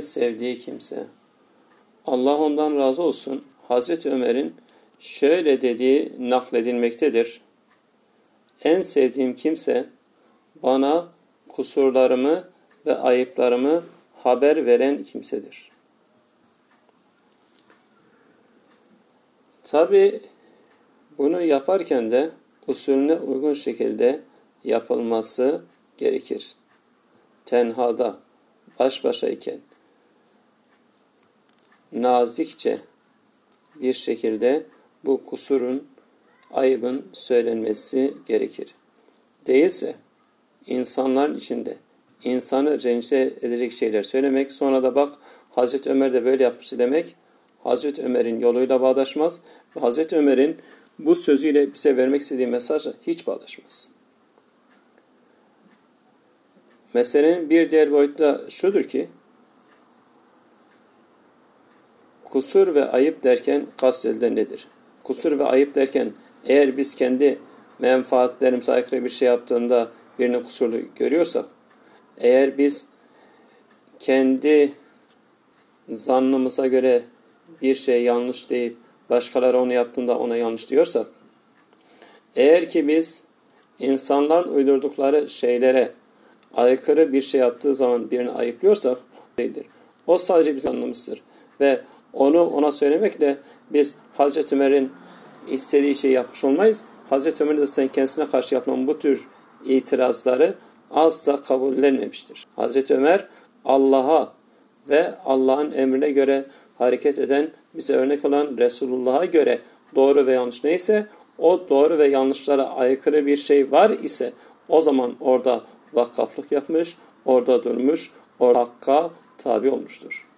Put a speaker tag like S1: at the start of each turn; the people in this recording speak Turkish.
S1: sevdiği kimse. Allah ondan razı olsun. Hazreti Ömer'in şöyle dediği nakledilmektedir. En sevdiğim kimse bana kusurlarımı ve ayıplarımı haber veren kimsedir. Tabi bunu yaparken de usulüne uygun şekilde yapılması gerekir. Tenhada, baş başayken nazikçe bir şekilde bu kusurun, ayıbın söylenmesi gerekir. Değilse insanların içinde insanı rencide edecek şeyler söylemek, sonra da bak Hazreti Ömer de böyle yapmıştı demek, Hazreti Ömer'in yoluyla bağdaşmaz ve Hazreti Ömer'in bu sözüyle bize vermek istediği mesajla hiç bağdaşmaz. Meselenin bir diğer boyutu da şudur ki, kusur ve ayıp derken kastedilen nedir? Kusur ve ayıp derken eğer biz kendi menfaatlerimize aykırı bir şey yaptığında birini kusurlu görüyorsak, eğer biz kendi zannımıza göre bir şey yanlış deyip başkaları onu yaptığında ona yanlış diyorsak, eğer ki biz insanların uydurdukları şeylere aykırı bir şey yaptığı zaman birini ayıplıyorsak, değildir. O sadece bizim anlamımızdır. Ve onu ona söylemekle biz Hazreti Ömer'in istediği şeyi yapmış olmayız. Hazreti Ömer'in de sen kendisine karşı yapılan bu tür itirazları asla kabullenmemiştir. Hazreti Ömer Allah'a ve Allah'ın emrine göre hareket eden, bize örnek olan Resulullah'a göre doğru ve yanlış neyse o doğru ve yanlışlara aykırı bir şey var ise o zaman orada vakaflık yapmış, orada durmuş, orada hakka tabi olmuştur.